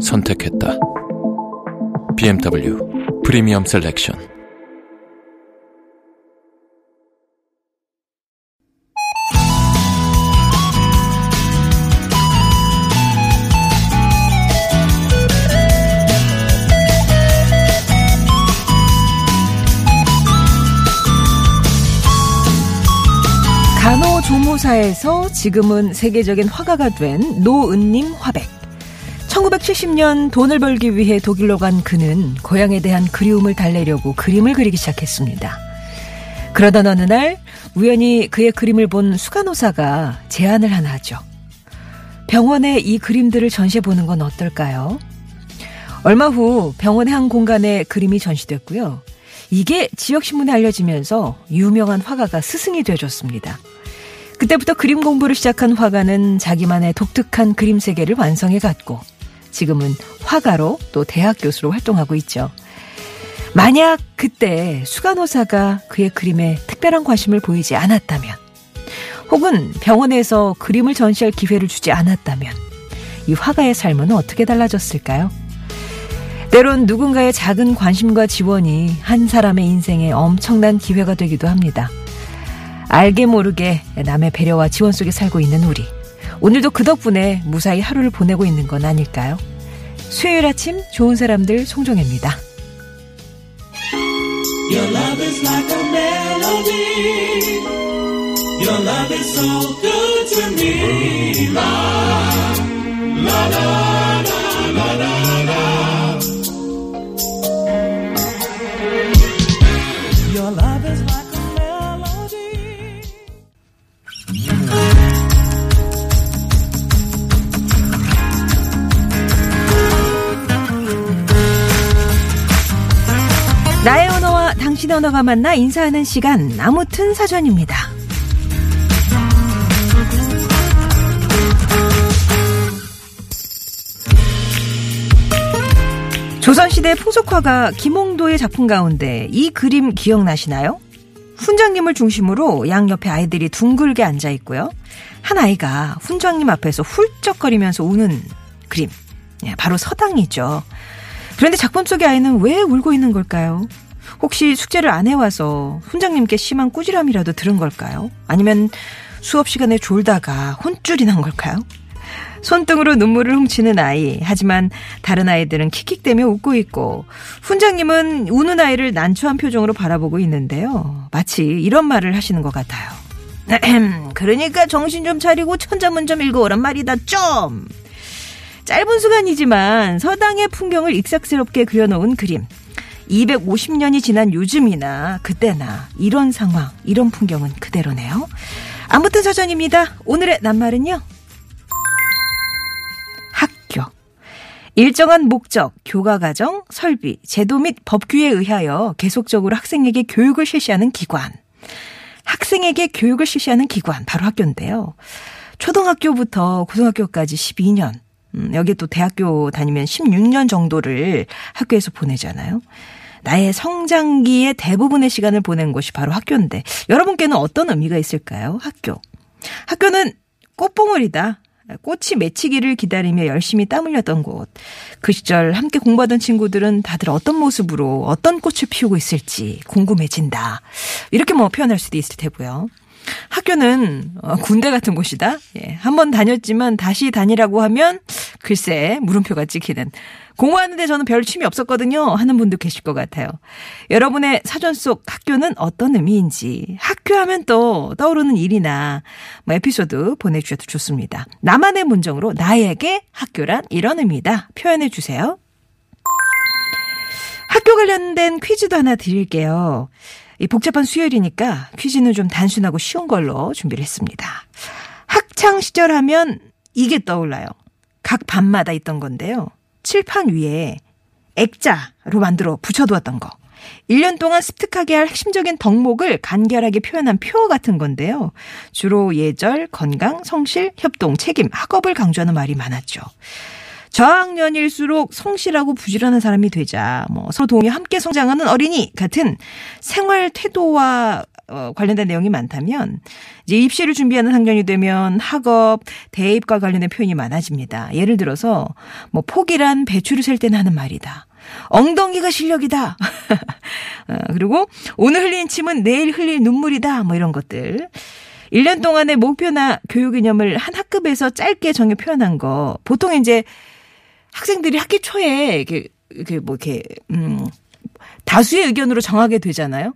선택했다. BMW 프리미엄 셀렉션. 간호조무사에서 지금은 세계적인 화가가 된 노은님 화백. 1970년 돈을 벌기 위해 독일로 간 그는 고향에 대한 그리움을 달래려고 그림을 그리기 시작했습니다. 그러던 어느 날 우연히 그의 그림을 본 수간호사가 제안을 하나 하죠. 병원에 이 그림들을 전시해 보는 건 어떨까요? 얼마 후 병원의 한 공간에 그림이 전시됐고요. 이게 지역신문에 알려지면서 유명한 화가가 스승이 되어줬습니다. 그때부터 그림 공부를 시작한 화가는 자기만의 독특한 그림 세계를 완성해 갔고 지금은 화가로 또 대학 교수로 활동하고 있죠. 만약 그때 수간호사가 그의 그림에 특별한 관심을 보이지 않았다면 혹은 병원에서 그림을 전시할 기회를 주지 않았다면 이 화가의 삶은 어떻게 달라졌을까요? 때론 누군가의 작은 관심과 지원이 한 사람의 인생에 엄청난 기회가 되기도 합니다. 알게 모르게 남의 배려와 지원 속에 살고 있는 우리. 오늘도 그 덕분에 무사히 하루를 보내고 있는 건 아닐까요? 수요일 아침 좋은 사람들 송정혜입니다. Love is so good to me. La, la, la, 나의 언어와 당신의 언어가 만나 인사하는 시간 아무튼 사전입니다. 조선시대 풍속화가 김홍도의 작품 가운데 이 그림 기억나시나요? 훈장님을 중심으로 양옆에 아이들이 둥글게 앉아 있고요. 한 아이가 훈장님 앞에서 훌쩍거리면서 우는 그림. 예, 바로 서당이죠. 그런데 작품 속의 아이는 왜 울고 있는 걸까요? 혹시 숙제를 안 해와서 훈장님께 심한 꾸지람이라도 들은 걸까요? 아니면 수업 시간에 졸다가 혼쭐이 난 걸까요? 손등으로 눈물을 훔치는 아이. 하지만 다른 아이들은 킥킥대며 웃고 있고 훈장님은 우는 아이를 난처한 표정으로 바라보고 있는데요. 마치 이런 말을 하시는 것 같아요. 그러니까 정신 좀 차리고 천자문 좀 읽어오란 말이다 좀. 짧은 시간이지만 서당의 풍경을 익삭스럽게 그려놓은 그림. 250년이 지난 요즘이나 그때나 이런 상황, 이런 풍경은 그대로네요. 아무튼 사전입니다. 오늘의 낱말은요. 학교. 일정한 목적, 교과 과정, 설비, 제도 및 법규에 의하여 계속적으로 학생에게 교육을 실시하는 기관. 학생에게 교육을 실시하는 기관, 바로 학교인데요. 초등학교부터 고등학교까지 12년. 음, 여기 또 대학교 다니면 16년 정도를 학교에서 보내잖아요. 나의 성장기의 대부분의 시간을 보낸 곳이 바로 학교인데 여러분께는 어떤 의미가 있을까요? 학교. 학교는 꽃봉오리다. 꽃이 맺히기를 기다리며 열심히 땀 흘렸던 곳. 그 시절 함께 공부하던 친구들은 다들 어떤 모습으로 어떤 꽃을 피우고 있을지 궁금해진다. 이렇게 뭐 표현할 수도 있을 테고요. 학교는 어, 군대 같은 곳이다. 예, 한번 다녔지만 다시 다니라고 하면 글쎄 물음표가 찍히는 공부하는데 저는 별 취미 없었거든요 하는 분도 계실 것 같아요. 여러분의 사전 속 학교는 어떤 의미인지 학교하면 또 떠오르는 일이나 뭐 에피소드 보내주셔도 좋습니다. 나만의 문정으로 나에게 학교란 이런 의미다 표현해 주세요. 학교 관련된 퀴즈도 하나 드릴게요. 이 복잡한 수요일이니까 퀴즈는 좀 단순하고 쉬운 걸로 준비를 했습니다. 학창 시절 하면 이게 떠올라요. 각 반마다 있던 건데요. 칠판 위에 액자로 만들어 붙여두었던 거. 1년 동안 습득하게 할 핵심적인 덕목을 간결하게 표현한 표 같은 건데요. 주로 예절, 건강, 성실, 협동, 책임, 학업을 강조하는 말이 많았죠. 저학년일수록 성실하고 부지런한 사람이 되자, 뭐, 서로 동의 함께 성장하는 어린이 같은 생활 태도와 어, 관련된 내용이 많다면 이제 입시를 준비하는 학년이 되면 학업, 대입과 관련된 표현이 많아집니다. 예를 들어서 뭐 포기란 배추를 셀 때는 하는 말이다. 엉덩이가 실력이다. 어, 그리고 오늘 흘린 침은 내일 흘릴 눈물이다. 뭐 이런 것들. 1년 동안의 목표나 교육 개념을 한 학급에서 짧게 정해 표현한 거. 보통 이제 학생들이 학기 초에 이렇게, 이렇게 뭐 이렇게, 음, 다수의 의견으로 정하게 되잖아요.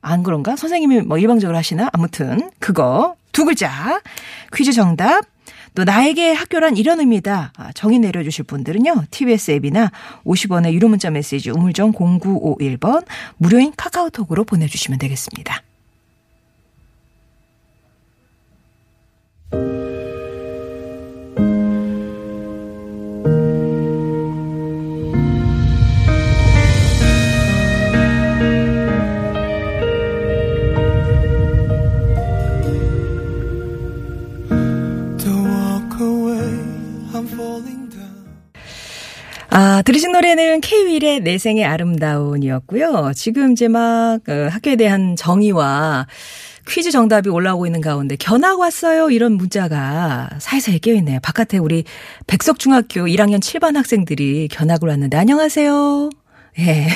안 그런가? 선생님이 뭐 일방적으로 하시나? 아무튼 그거 두 글자 퀴즈 정답. 또 나에게 학교란 이런 의미다. 아, 정의 내려주실 분들은요. TBS 앱이나 50원의 유료 문자 메시지 우물정 0951번 무료인 카카오톡으로 보내주시면 되겠습니다. K-윌의 내 생의 아름다운이었고요. 지금 이제 막 어, 학교에 대한 정의와 퀴즈 정답이 올라오고 있는 가운데 견학 왔어요 이런 문자가 사이사이에 끼어있네요. 바깥에 우리 백석중학교 1학년 7반 학생들이 견학을 왔는데 안녕하세요. 예.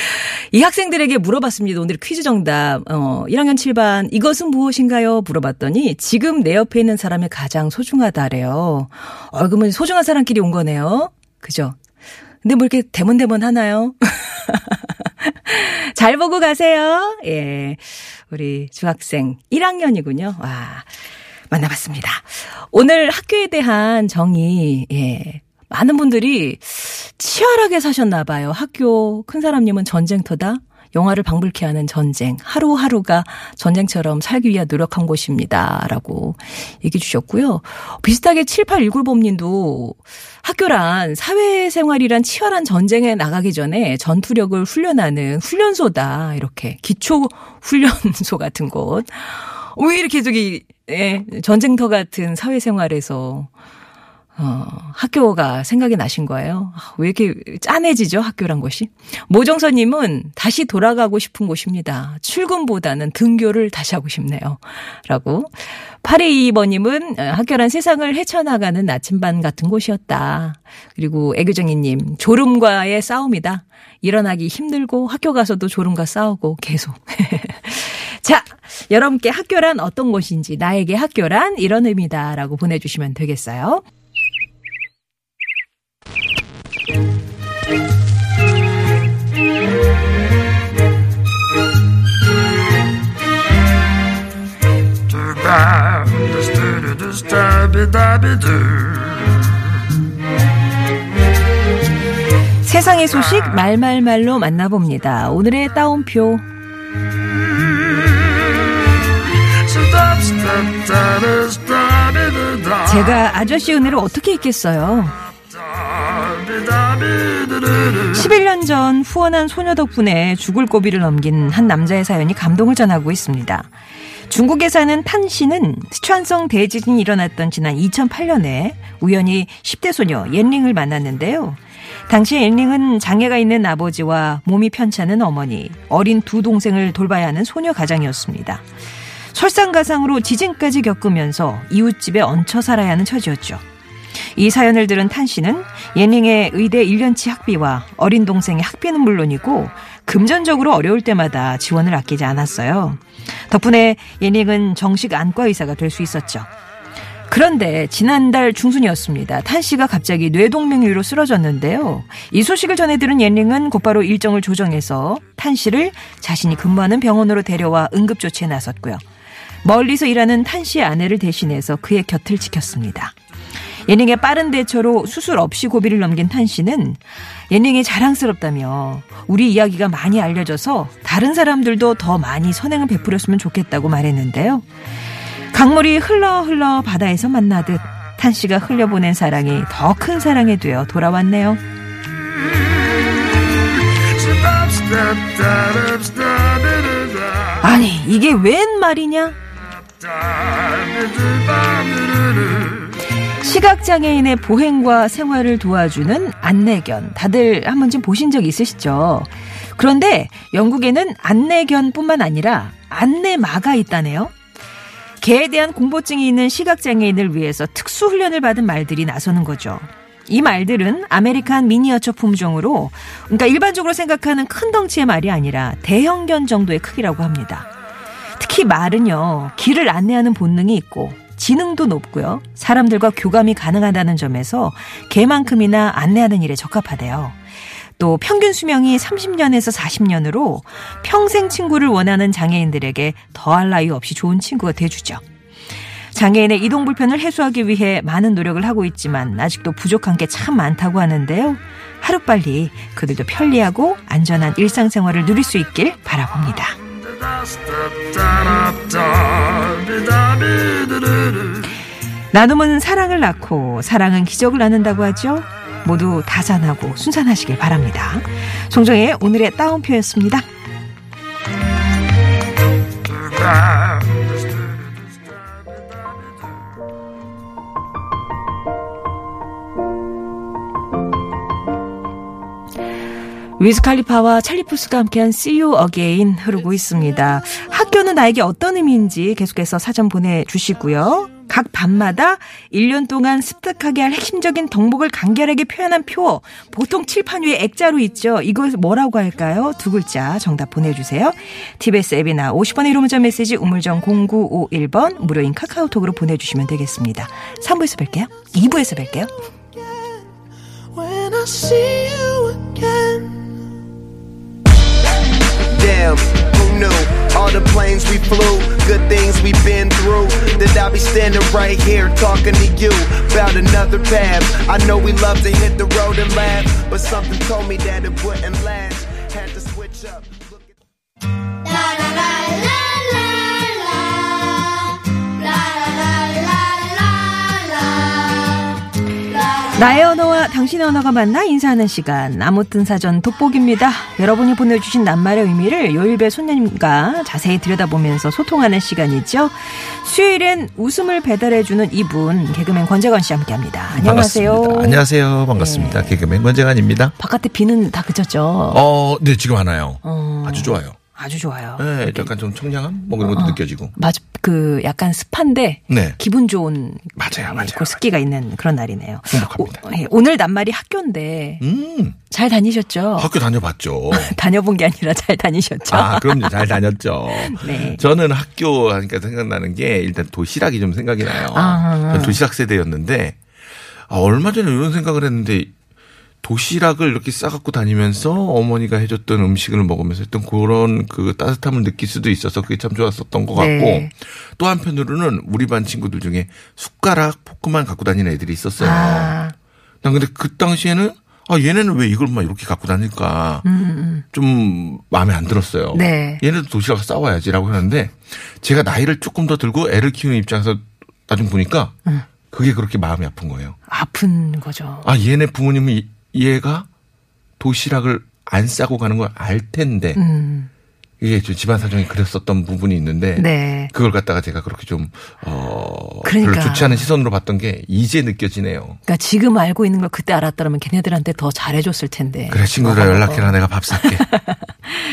이 학생들에게 물어봤습니다. 오늘 퀴즈 정답. 어, 1학년 7반 이것은 무엇인가요? 물어봤더니 지금 내 옆에 있는 사람이 가장 소중하다래요. 어, 그러면 소중한 사람끼리 온 거네요. 그죠? 근데 뭐 이렇게 대문대문 하나요? 잘 보고 가세요. 예. 우리 중학생 1학년이군요. 와. 만나봤습니다. 오늘 학교에 대한 정의, 예. 많은 분들이 치열하게 사셨나 봐요. 학교 큰 사람님은 전쟁터다. 영화를 방불케 하는 전쟁. 하루하루가 전쟁처럼 살기 위해 노력한 곳입니다. 라고 얘기해 주셨고요. 비슷하게 7819범님도 학교란 사회생활이란 치열한 전쟁에 나가기 전에 전투력을 훈련하는 훈련소다. 이렇게 기초 훈련소 같은 곳. 왜 이렇게 저기, 예, 전쟁터 같은 사회생활에서 어, 학교가 생각이 나신 거예요. 아, 왜 이렇게 짠해지죠, 학교란 곳이? 모정선님은 다시 돌아가고 싶은 곳입니다. 출근보다는 등교를 다시 하고 싶네요. 라고. 822번님은 어, 학교란 세상을 헤쳐나가는 나침반 같은 곳이었다. 그리고 애교정이님, 졸음과의 싸움이다. 일어나기 힘들고 학교 가서도 졸음과 싸우고 계속. 자, 여러분께 학교란 어떤 곳인지, 나에게 학교란 이런 의미다. 라고 보내주시면 되겠어요. 세상의 소식 말말말로 만나봅니다. 오늘의 따옴표. 제가 아저씨 은혜를 어떻게 잊겠어요? 11년 전 후원한 소녀 덕분에 죽을 고비를 넘긴 한 남자의 사연이 감동을 전하고 있습니다. 중국에 사는 탄 씨는 스촨성 대지진이 일어났던 지난 2008년에 우연히 10대 소녀 옌링을 만났는데요. 당시 옌링은 장애가 있는 아버지와 몸이 편찮은 어머니, 어린 두 동생을 돌봐야 하는 소녀 가장이었습니다. 설상가상으로 지진까지 겪으면서 이웃집에 얹혀 살아야 하는 처지였죠. 이 사연을 들은 탄 씨는 예닝의 의대 1년치 학비와 어린 동생의 학비는 물론이고 금전적으로 어려울 때마다 지원을 아끼지 않았어요. 덕분에 예닝은 정식 안과 의사가 될 수 있었죠. 그런데 지난달 중순이었습니다. 탄 씨가 갑자기 뇌동맥류로 쓰러졌는데요. 이 소식을 전해 들은 예닝은 곧바로 일정을 조정해서 탄 씨를 자신이 근무하는 병원으로 데려와 응급조치에 나섰고요. 멀리서 일하는 탄 씨의 아내를 대신해서 그의 곁을 지켰습니다. 예능의 빠른 대처로 수술 없이 고비를 넘긴 탄 씨는 예능이 자랑스럽다며 우리 이야기가 많이 알려져서 다른 사람들도 더 많이 선행을 베풀었으면 좋겠다고 말했는데요. 강물이 흘러 흘러 바다에서 만나듯 탄 씨가 흘려보낸 사랑이 더 큰 사랑이 되어 돌아왔네요. 아니 이게 웬 말이냐? 시각장애인의 보행과 생활을 도와주는 안내견 다들 한 번쯤 보신 적 있으시죠? 그런데 영국에는 안내견뿐만 아니라 안내마가 있다네요. 개에 대한 공포증이 있는 시각장애인을 위해서 특수 훈련을 받은 말들이 나서는 거죠. 이 말들은 American miniature 품종으로 그러니까 일반적으로 생각하는 큰 덩치의 말이 아니라 대형견 정도의 크기라고 합니다. 특히 말은요, 길을 안내하는 본능이 있고 지능도 높고요. 사람들과 교감이 가능하다는 점에서 개만큼이나 안내하는 일에 적합하대요. 또 평균 수명이 30년에서 40년으로 평생 친구를 원하는 장애인들에게 더할 나위 없이 좋은 친구가 돼주죠. 장애인의 이동 불편을 해소하기 위해 많은 노력을 하고 있지만 아직도 부족한 게 참 많다고 하는데요. 하루빨리 그들도 편리하고 안전한 일상생활을 누릴 수 있길 바라봅니다. 나눔은 사랑을 낳고 사랑은 기적을 낳는다고 하죠. 모두 다산하고 순산하시길 바랍니다. 송정의 오늘의 따옴표였습니다. 위스칼리파와 찰리푸스가 함께한 See You Again 흐르고 있습니다. 학교는 나에게 어떤 의미인지 계속해서 사전 보내주시고요. 각 밤마다 1년 동안 습득하게 할 핵심적인 덕목을 간결하게 표현한 표. 보통 칠판 위에 액자로 있죠. 이걸 뭐라고 할까요? 두 글자 정답 보내주세요. TBS 앱이나 50번의 1호 문자 메시지 우물정 0951번 무료인 카카오톡으로 보내주시면 되겠습니다. 3부에서 뵐게요. 2부에서 뵐게요. Who knew? All the planes we flew, good things we've been through. That I'll be standing right here talking to you about another path. I know we love to hit the road and laugh, but something told me that it wouldn't last. 나의 언어와 당신의 언어가 만나 인사하는 시간 아무튼 사전 돋보기입니다. 여러분이 보내주신 낱말의 의미를 요일배 손님과 자세히 들여다보면서 소통하는 시간이죠. 수요일엔 웃음을 배달해주는 이분 개그맨 권재건 씨 함께합니다. 안녕하세요. 반갑습니다. 안녕하세요. 반갑습니다. 개그맨 권재관입니다. 바깥에 비는 다 그쳤죠. 어, 네, 지금 하나요. 어, 아주 좋아요. 아주 좋아요. 네, 약간 좀 청량함? 뭐 그런 것도 어. 느껴지고. 맞아, 그 약간 습한데 네. 기분 좋은 맞아요, 맞아요, 그 습기가 있는 그런 날이네요. 행복합니다. 오, 예, 오늘 낱말이 학교인데 음, 잘 다니셨죠? 학교 다녀봤죠. 다녀본 게 아니라 잘 다니셨죠? 아, 그럼요. 잘 다녔죠. 네. 저는 학교 하니까 생각나는 게 일단 도시락이 좀 생각이 나요. 아. 전 도시락 세대였는데, 아, 얼마 전에 이런 생각을 했는데, 도시락을 이렇게 싸갖고 다니면서 어머니가 해줬던 음식을 먹으면서 했던 그런 그 따뜻함을 느낄 수도 있어서 그게 참 좋았었던 것 같고 네. 또 한편으로는 우리 반 친구들 중에 숟가락, 포크만 갖고 다니는 애들이 있었어요. 아. 난 근데 그 당시에는 아 얘네는 왜 이걸만 이렇게 갖고 다닐까 좀 마음에 안 들었어요. 음, 네. 얘네도 도시락 싸와야지라고 했는데 제가 나이를 조금 더 들고 애를 키우는 입장에서 나중 보니까 음. 그게 그렇게 마음이 아픈 거예요. 아픈 거죠. 아 얘네 부모님은 이- 얘가 도시락을 안 싸고 가는 걸 알 텐데. 음, 이게 좀 집안 사정이 그랬었던 부분이 있는데 네. 그걸 갖다가 제가 그렇게 좀 어, 그러니까. 별로 좋지 않은 시선으로 봤던 게 이제 느껴지네요. 그러니까 지금 알고 있는 걸 그때 알았더라면 걔네들한테 더 잘해줬을 텐데. 그래 친구들아 연락해라 내가 밥 살게.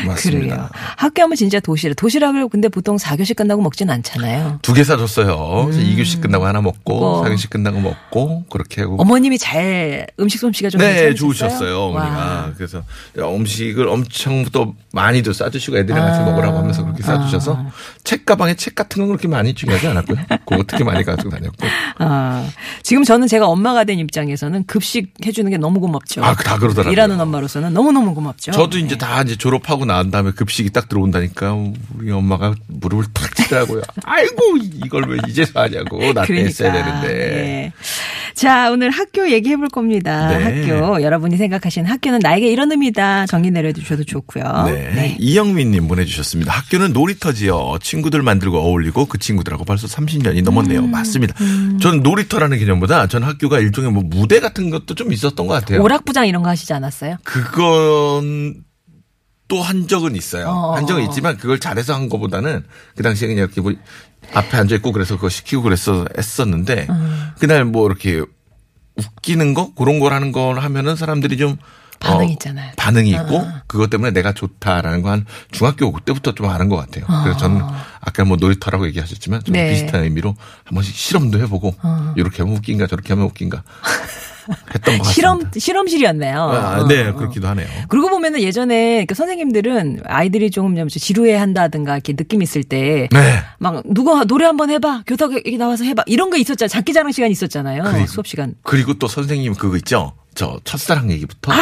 그래요. 맞습니다. 학교 하면 진짜 도시락. 도시락을 근데 보통 4교시 끝나고 먹진 않잖아요. 두 개 사줬어요. 그래서 2교시 끝나고 하나 먹고 어. 4교시 끝나고 먹고 그렇게 하고. 어머님이 잘 음식 솜씨가 좀 네, 괜찮으셨어요? 좋으셨어요, 어머니가. 와. 그래서 음식을 엄청 또 많이도 싸주시고 애들이 랑 같이 아. 먹으라고 하면서 그렇게 싸주셔서 책 가방에 책 같은 건 그렇게 많이 중요하지 않았고요. 그거 특히 많이 가지고 다녔고. 아, 지금 저는 제가 엄마가 된 입장에서는 급식 해주는 게 너무 고맙죠. 아, 다 그러더라고요. 일하는 엄마로서는 너무너무 고맙죠. 저도 이제 다 이제 졸업 졸업하고 난 다음에 급식이 딱 들어온다니까 우리 엄마가 무릎을 탁 치더라고요. 아이고 이걸 왜 이제서 하냐고 나때 했어야 되는데. 예. 자, 오늘 학교 얘기해 볼 겁니다. 네. 학교. 여러분이 생각하시는 학교는 나에게 이런 의미다. 정리 내려주셔도 좋고요. 네. 이영민님 보내주셨습니다. 학교는 놀이터지요. 친구들 만들고 어울리고 그 친구들하고 벌써 30년이 넘었네요. 음. 맞습니다. 저는 놀이터라는 개념보다 전 학교가 일종의 뭐 무대 같은 것도 좀 있었던 것 같아요. 오락부장 이런 거 하시지 않았어요? 그건 또한 적은 있어요. 어. 한 적은 있지만 그걸 잘해서 한 것보다는 그 당시에 그냥 이렇게 뭐 앞에 앉아 있고 그래서 그거 시키고 그래서 했었는데 그날 뭐 이렇게 웃기는 거 그런 걸 하는 걸 하면은 사람들이 좀 반응이 어, 있잖아요. 어. 반응이 있고 그것 때문에 내가 좋다라는 거 한 중학교 그때부터 좀 아는 것 같아요. 그래서 저는 아까 뭐 놀이터라고 얘기하셨지만 좀 네. 비슷한 의미로 한 번씩 실험도 해보고 이렇게 하면 웃긴가 저렇게 하면 웃긴가 했던 것 같습니다. 실험, 실험실이었네요. 아, 어, 네, 어. 그렇기도 하네요. 그러고 보면은 예전에 그 선생님들은 아이들이 조금 좀 지루해 한다든가 이렇게 느낌 있을 때. 네. 막 누가 노래 한번 해봐 교탁에 나와서 해봐 이런 거 있었잖아요 장기자랑 시간 있었잖아요 그리고- 수업 시간 그리고 또 선생님 그거 있죠. 저 첫사랑 얘기부터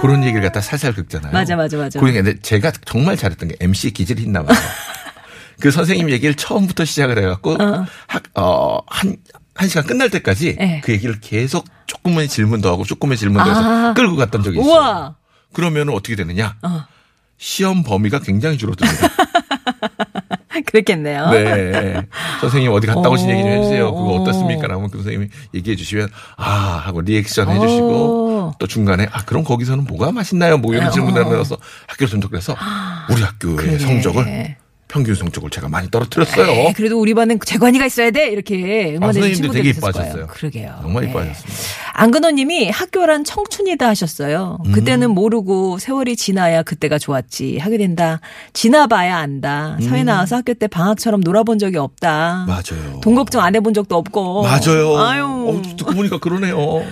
그런 얘기를 갖다 살살 긁잖아요. 아. 맞아, 맞아, 맞아. 그 얘기 제가 정말 잘했던 게 MC 기질이 있나 봐요. 그 선생님 얘기를 처음부터 시작을 해갖고 학, 어, 한, 한 시간 끝날 때까지 네. 그 얘기를 계속 조금의 질문도 하고 조금의 질문도 해서 아. 끌고 갔던 적이 있어요. 우와 그러면 어떻게 되느냐? 어. 시험 범위가 굉장히 줄어듭니다. 그랬겠네요 네. 선생님 어디 갔다 오신 오, 얘기 좀 해주세요. 그거 오. 어떻습니까? 라면 그 선생님이 얘기해 주시면 아 하고 리액션 해주시고 오. 또 중간에 아 그럼 거기서는 뭐가 맛있나요? 뭐 이런 어. 질문을 하면서 학교 전적해서 우리 학교의 그래. 성적을 평균 성적을 제가 많이 떨어뜨렸어요. 에이, 그래도 우리 반은 재관이가 있어야 돼 이렇게 아, 응원해 주신 선생님들 친구들이 되게 이뻐하셨어요. 그러게요 정말 네. 이뻐하셨습니다. 안근호님이 학교란 청춘이다 하셨어요. 음. 그때는 모르고 세월이 지나야 그때가 좋았지 하게 된다. 지나봐야 안다. 사회 나와서 학교 때 방학처럼 놀아본 적이 없다. 음. 맞아요. 돈 걱정 안 해본 적도 없고. 맞아요. 아유. 어, 듣고 보니까 그러네요.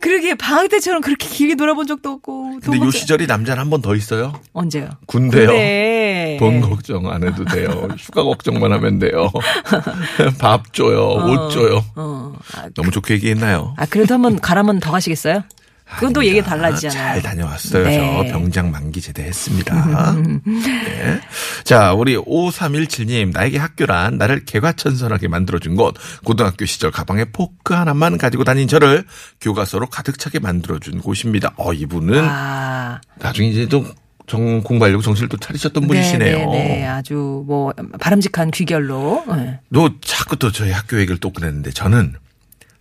그러게 방학 때처럼 그렇게 길게 놀아본 적도 없고. 돈 근데 요 시절이 남자는 한 번 더 있어요. 언제요? 군대요. 군대. 돈 걱정 안 해도 돼요. 휴가 걱정만 하면 돼요. 밥 줘요. 옷 줘요. 어. 아, 너무 좋게 얘기했나요? 아, 그래도 한번 가라면 더 가시겠어요? 그건 또 얘기 달라지잖아요. 잘 다녀왔어요. 네. 저 병장 만기 제대했습니다. 네. 자, 우리 5317님, 나에게 학교란 나를 개과천선하게 만들어준 곳. 고등학교 시절 가방에 포크 하나만 가지고 다닌 저를 교과서로 가득 차게 만들어준 곳입니다. 어, 이분은 아. 나중에 이제 또 정, 공부하려고 정신을 또 차리셨던 분이시네요. 네, 네, 네. 아주 뭐 바람직한 귀결로. 네. 너 자꾸 또 저희 학교 얘기를 또 꺼냈는데 저는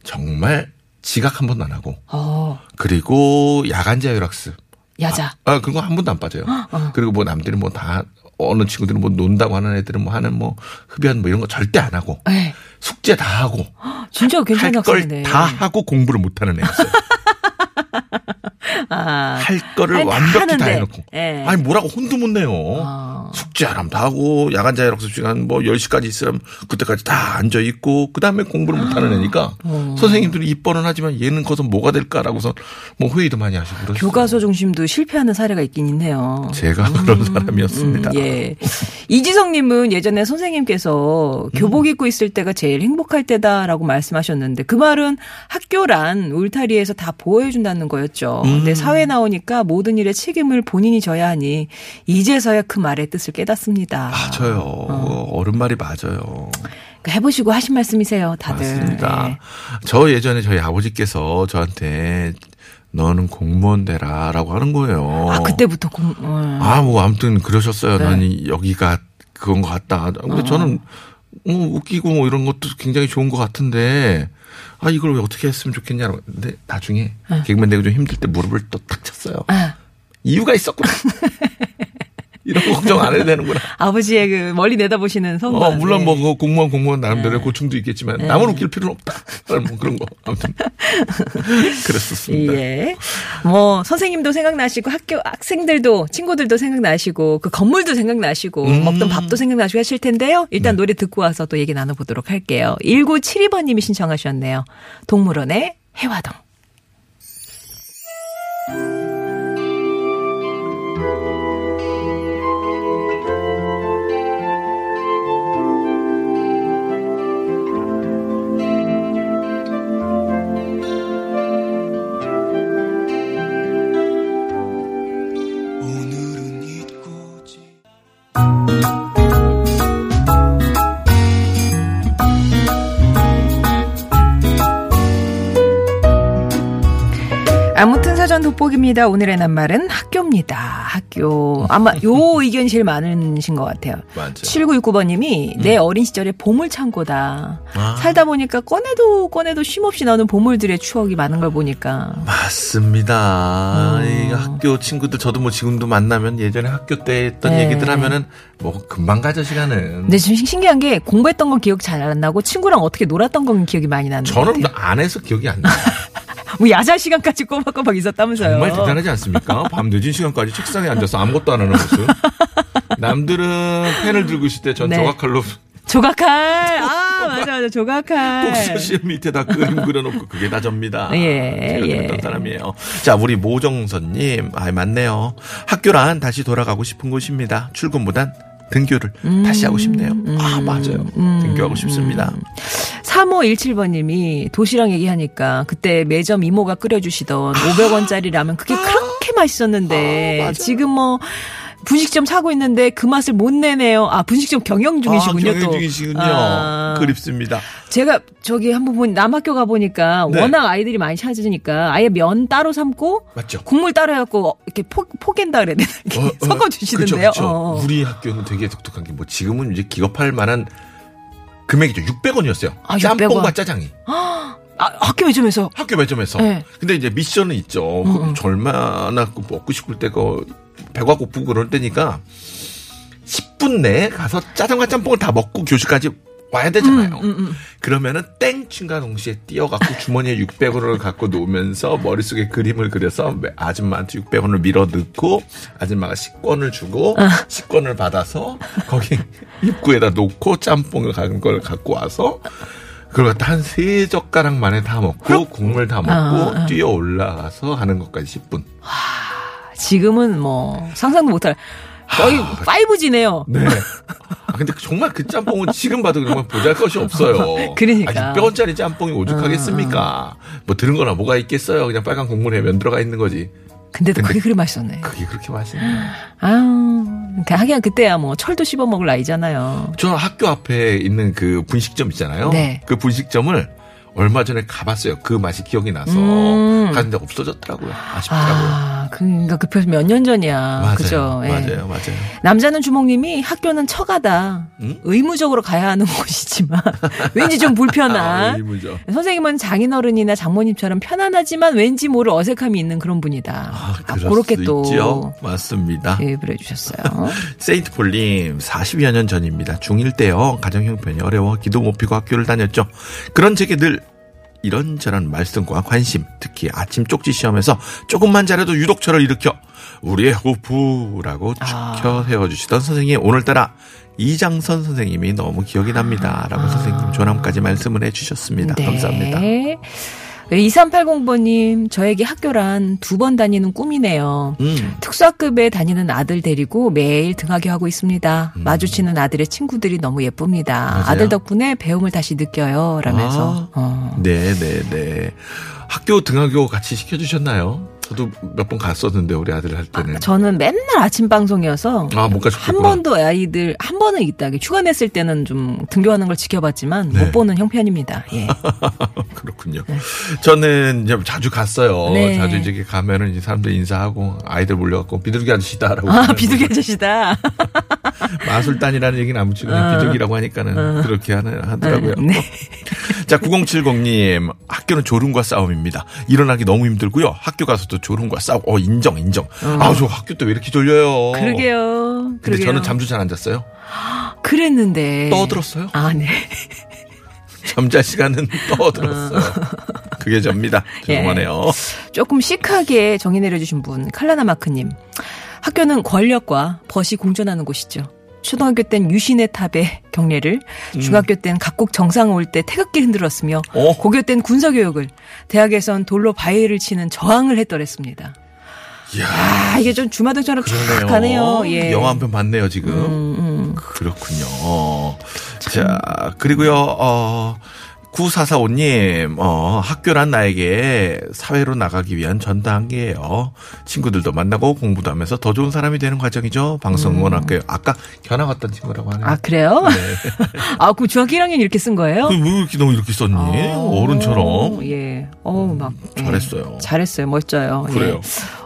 정말 지각 한 번도 안 하고 어, 그리고 야간 자율학습 야자. 아, 그거 한 번도 안 빠져요. 그리고 뭐 남들이 뭐 다 어느 친구들은 뭐 논다고 하는 애들은 뭐 하는 뭐 흡연 뭐 이런 거 절대 안 하고 네. 숙제 다 하고 진짜 괜찮은 학생이네. 다 하고 공부를 못 하는 애였어요. 아, 할 거를 아니, 다 완벽히 다. 해놓고. 예. 아니 뭐라고 혼도 못 내요. 아. 숙제 하라면 다 하고 야간 자율학습 시간 뭐 10시까지 있으면 그때까지 다 앉아 있고 그다음에 공부를 못 하는 애니까 어. 선생님들이 이뻐는 하지만 얘는 커서 뭐가 될까라고서 뭐 회의도 많이 하시고 그러어요 교과서 중심도 실패하는 사례가 있긴 있네요. 제가 그런 사람이었습니다. 음, 예. 이지성 님은 예전에 선생님께서 교복 입고 있을 때가 제일 행복할 때다라고 말씀하셨는데 그 말은 학교란 울타리에서 다 보호해 준다는 거였죠. 근데 사회 나오니까 모든 일에 책임을 본인이 져야 하니 이제서야 그 말의 뜻을 깨닫습니다. 맞아요. 어. 른 말이 맞아요. 그러니까 해보시고 하신 말씀이세요, 다들. 맞습니다. 예. 저 예전에 저희 아버지께서 저한테 너는 공무원 되라라고 하는 거예요. 아 그때부터 공. 어. 아, 뭐 아무튼 그러셨어요. 네. 난 여기가 그건 것 같다. 근데 저는 어, 웃기고 뭐 이런 것도 굉장히 좋은 것 같은데 아 이걸 왜 어떻게 했으면 좋겠냐고. 근데 나중에 개그맨 되고 좀 힘들 때 무릎을 또 탁 쳤어요. 아, 이유가 있었구나. 이런 거 걱정 안 해도 되는구나. 아버지의 그 멀리 내다보시는 성과. 어, 물론 뭐 네. 그 공무원 공무원 나름대로의 고충도 있겠지만 남을 웃길 필요는 없다. 뭐 그런 거. 아무튼 그랬었습니다. 예. 뭐 선생님도 생각나시고 학교 학생들도 친구들도 생각나시고 그 건물도 생각나시고 음. 먹던 밥도 생각나시고 하실 텐데요. 네. 일단 노래 듣고 와서 또 얘기 나눠보도록 할게요. 1972번 님이 신청하셨네요. 동물원의 해화동. 그렇습니다. 오늘의 낱말은 학교입니다. 학교. 아마 요 의견이 제일 많으신 것 같아요. 맞아. 7969번님이 내 어린 시절의 보물 창고다. 아. 살다 보니까 꺼내도 꺼내도 쉼없이 나오는 보물들의 추억이 많은 걸 보니까. 맞습니다. 음. 이 학교 친구들 저도 뭐 지금도 만나면 예전에 학교 때 했던 네. 얘기들 하면은 뭐 금방 가져 시간은. 근데 지금 신기한 게 공부했던 건 기억 잘 안 나고 친구랑 어떻게 놀았던 건 기억이 많이 나는 것 저는 같아요. 안 해서 기억이 안 나요. 뭐 야자 시간까지 꼬박꼬박 있었다면서요. 정말 대단하지 않습니까? 밤 늦은 시간까지 책상에 앉아서 아무것도 안 하는 모습. 남들은 펜을 들고 있을 때전 네. 조각칼로 조각칼. 아, 맞아, 맞아. 조각칼. 독서실 밑에다 그림 그려놓고 그게 다 접니다. 예, 제가 예. 그랬던 사람이에요. 자, 우리 모정선님, 아, 맞네요. 학교란 다시 돌아가고 싶은 곳입니다. 출근보단 등교를 다시 하고 싶네요. 아, 맞아요. 등교하고 싶습니다. 3517번님이 도시락 얘기하니까 그때 매점 이모가 끓여주시던 500원짜리 라면 그게 그렇게 맛있었는데 아. 지금 뭐 분식점 사고 있는데 그 맛을 못 내네요. 아 분식점 경영 중이시군요. 아, 경영 또. 중이시군요. 아. 그립습니다. 제가 저기 한번 본 남학교 가 보니까 네. 워낙 아이들이 많이 찾으니까 아예 면 따로 삶고 맞죠? 국물 따로 해갖고 이렇게 포, 포갠다 그래야 되나 어, 어, 섞어 주시던데요. 그쵸, 그쵸. 우리 학교는 되게 독특한 게 뭐 지금은 이제 기겁할 만한 금액이죠. 600원이었어요. 아, 600원. 짬뽕과 짜장이. 아, 학교 매점에서 학교 매점에서. 네. 근데 이제 미션은 있죠. 그 얼마나 그 먹고 싶을 때가 배가 고프고 그럴 때니까 10분 내에 가서 짜장과 짬뽕을 다 먹고 교실까지 와야 되잖아요. 그러면은 땡춘과 동시에 뛰어갖고 주머니에 600원을 갖고 놓으면서 머릿속에 그림을 그려서 아줌마한테 600원을 밀어 넣고 아줌마가 식권을 주고 식권을 받아서 거기 입구에다 놓고 짬뽕을 가는 걸 갖고 와서 그걸 갖다 한 세 젓가락 만에 다 먹고 국물 다 먹고 아, 뛰어 올라가서 하는 것까지 10분. 지금은 뭐 상상도 못할 거의 5G네요. 네. 아, 근데 정말 그 짬뽕은 지금 봐도 정말 보잘 것이 없어요. 그러니까. 아, 600원짜리 짬뽕이 오죽하겠습니까? 뭐 들은 거나 뭐가 있겠어요. 그냥 빨간 국물에 면 들어가 있는 거지. 근데도 그게 그리 맛있었네. 그게 그렇게 맛있네. 아우, 그러니까 하긴 그때야 뭐 철도 씹어 먹을 나이잖아요. 저 학교 앞에 있는 그 분식점 있잖아요. 네. 그 분식점을 얼마 전에 가봤어요. 그 맛이 기억이 나서. 음. 갔는데 없어졌더라고요. 아쉽더라고요. 아, 그러니까 그 벌써 몇년 전이야. 맞아요. 그죠? 예. 맞아요. 맞아요. 남자는 주목님이 학교는 처가다. 응? 의무적으로 가야 하는 곳이지만 왠지 좀 아, 불편한. 의무죠. 선생님은 장인어른이나 장모님처럼 편안하지만 왠지 모를 어색함이 있는 그런 분이다. 아, 아, 그렇게 수또 있죠. 맞습니다. 예입을 해주셨어요. 세인트 폴님 40여 년 전입니다. 중1 때요. 가정 형편이 어려워 기도 못 피고 학교를 다녔죠. 그런 제게 늘 이런저런 말씀과 관심, 특히 아침 쪽지 시험에서 조금만 잘해도 유독 저를 일으켜 우리의 호프라고 아. 축혀 세워주시던 선생님 오늘따라 이장선 선생님이 너무 기억이 납니다. 라고 선생님 조남까지 말씀을 해주셨습니다. 감사합니다. 네. 2380번님, 저에게 학교란 두 번 다니는 꿈이네요. 음. 특수학급에 다니는 아들 데리고 매일 등하교 하고 있습니다. 음. 마주치는 아들의 친구들이 너무 예쁩니다. 맞아요. 아들 덕분에 배움을 다시 느껴요. 라면서. 아. 어. 네, 네, 네. 학교 등하교 같이 시켜주셨나요? 저도 몇 번 갔었는데 우리 아들 할 때는. 저는 맨날 아침 방송이어서 아, 못한 가셨구나. 번도 아이들 한 번은 있다. 휴가 냈을 때는 좀 등교하는 걸 지켜봤지만 네. 못 보는 형편입니다. 예. 그렇군요. 저는 이제 자주 갔어요. 네. 자주 이제 가면은 이제 사람들 인사하고 아이들 몰려갖고 비둘기 아저씨다라고. 아 비둘기 아저씨다. 마술단이라는 얘기는 아무튼 그냥 비둘기라고 하니까는 그렇게 하는, 하더라고요. 네. 자, 9070님. 학교는 졸음과 싸움 입니다. 일어나기 너무 힘들고요. 학교 가서도 졸음과 싸우고, 어, 인정, 인정. 아, 저 학교 때 왜 이렇게 졸려요? 그러게요. 근데 그러게요. 저는 잠도 잘 안 잤어요. 그랬는데. 떠들었어요? 아 네. 잠잘 시간은 떠들었어요. 그게 접니다. 예. 죄송하네요. 조금 시크하게 정의 내려주신 분 칼라나 마크님. 학교는 권력과 벗이 공존하는 곳이죠. 초등학교 땐 유신의 탑의 경례를, 중학교 땐 각국 정상 올 때 태극기 흔들었으며, 어. 고교 땐 군사교육을, 대학에선 돌로 바위를 치는 저항을 했더랬습니다. 이야. 아, 이게 좀 주마등처럼 쫙. 가네요. 예. 영화 한 편 봤네요, 지금. 음, 음. 그렇군요. 자, 그리고요, 어, 9445님, 어, 학교란 나에게 사회로 나가기 위한 전단계예요. 친구들도 만나고 공부도 하면서 더 좋은 사람이 되는 과정이죠. 방송 응원할게요. 아까 견학 왔던 친구라고 하네요. 아, 그래요? 아, 그 중학교 1학년 이렇게 쓴 거예요? 네. 그왜 이렇게 너 이렇게 썼니? 어른처럼. 예. 어우, 막. 예. 잘했어요. 잘했어요. 멋져요. 그래요. 예.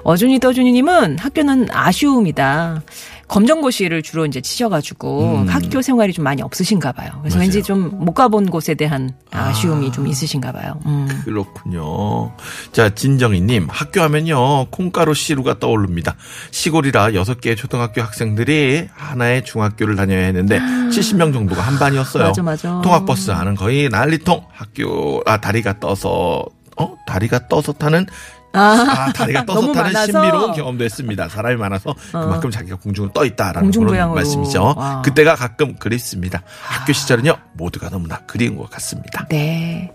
어준이 떠준이님은 학교는 아쉬움이다. 검정고시를 주로 이제 치셔가지고 학교 생활이 좀 많이 없으신가 봐요. 그래서 음. 맞아요. 왠지 좀 못 가본 곳에 대한 아쉬움이 좀 있으신가 봐요. 음. 그렇군요. 자, 진정희님, 학교 하면요, 콩가루 씨루가 떠오릅니다. 시골이라 여섯 개의 초등학교 학생들이 하나의 중학교를 다녀야 했는데, 70명 정도가 한 반이었어요. 아. 맞아, 맞아. 통학버스 안은 거의 난리통. 학교, 아, 다리가 떠서, 어? 다리가 떠서 타는 아, 다리가 떠서 타는 많아서? 어. 신비로운 경험도 했습니다. 사람이 많아서 그만큼 자기가 공중으로 떠 있다라는 그런 공중부양으로. 말씀이죠. 와. 그때가 가끔 그립습니다. 학교 시절은요 모두가 너무나 그리운 것 같습니다. 네.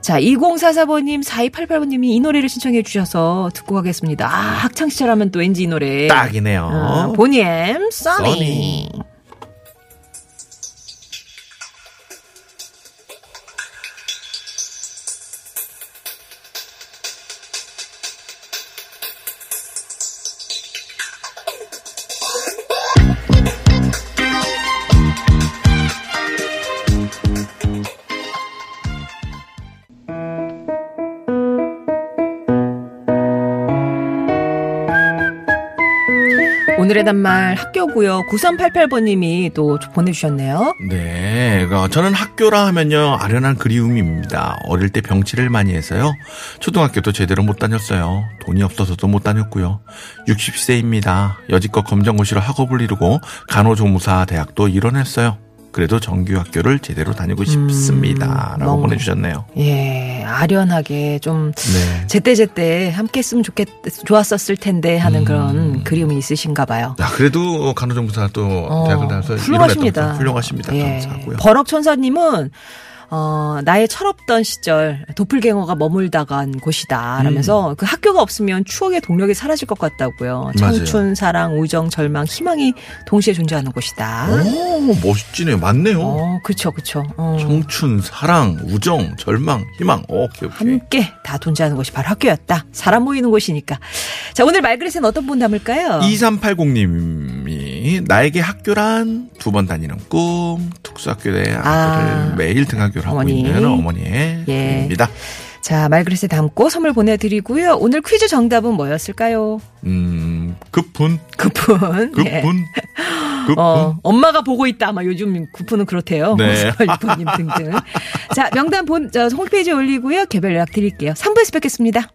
자, 2044번님, 4288번님이 이 노래를 신청해 주셔서 듣고 가겠습니다. 아, 학창 시절 하면 또 왠지 이 노래. 딱이네요. 어, 보니엠, 써니. 써니. 오늘의 단말 학교고요. 9388번님이 또 보내주셨네요. 네, 어, 저는 학교라 하면요 아련한 그리움입니다. 어릴 때 병치를 많이 해서요. 초등학교도 제대로 못 다녔어요. 돈이 없어서도 못 다녔고요. 60세입니다. 여지껏 검정고시로 학업을 이루고 간호조무사 대학도 이뤄냈어요. 그래도 정규 학교를 제대로 다니고 싶습니다. 라고 너무- 보내주셨네요. 예, 아련하게 좀 네. 제때제때 함께 했으면 좋겠, 좋았었을 텐데 음. 하는 그런 그리움이 있으신가 봐요. 아, 그래도 간호조무사 또 어, 대학을 다녀서 훌륭하십니다. 훌륭하십니다. 예. 감사하고요. 버럭천사님은 어, 나의 철없던 시절 도플갱어가 머물다간 곳이다. 라면서 그 학교가 없으면 추억의 동력이 사라질 것 같다고요. 음. 맞아요. 청춘, 사랑, 우정, 절망, 희망이 동시에 존재하는 곳이다. 오, 멋있지네요. 맞네요. 어, 그쵸, 그쵸. 어. 청춘, 사랑, 우정, 절망, 희망. 오케이, 오케이. 함께 다 존재하는 곳이 바로 학교였다. 사람 모이는 곳이니까. 자, 오늘 말그릇엔 어떤 분 담을까요? 2380님 이 나에게 학교란 두 번 다니는 꿈 특수학교에 아들을 아. 매일 등하교를 하고 어머니. 있는 어머니의 예. 자, 말그릇에 담고 선물 보내드리고요. 오늘 퀴즈 정답은 뭐였을까요? 음, 급분, 그분. 급분, 예. 급분. 어, 엄마가 보고 있다. 아마 요즘 구프는 그렇대요. 네. 님 등등. 자, 명단 본, 저, 홈페이지에 올리고요. 개별 연락 드릴게요. 3부에서 뵙겠습니다.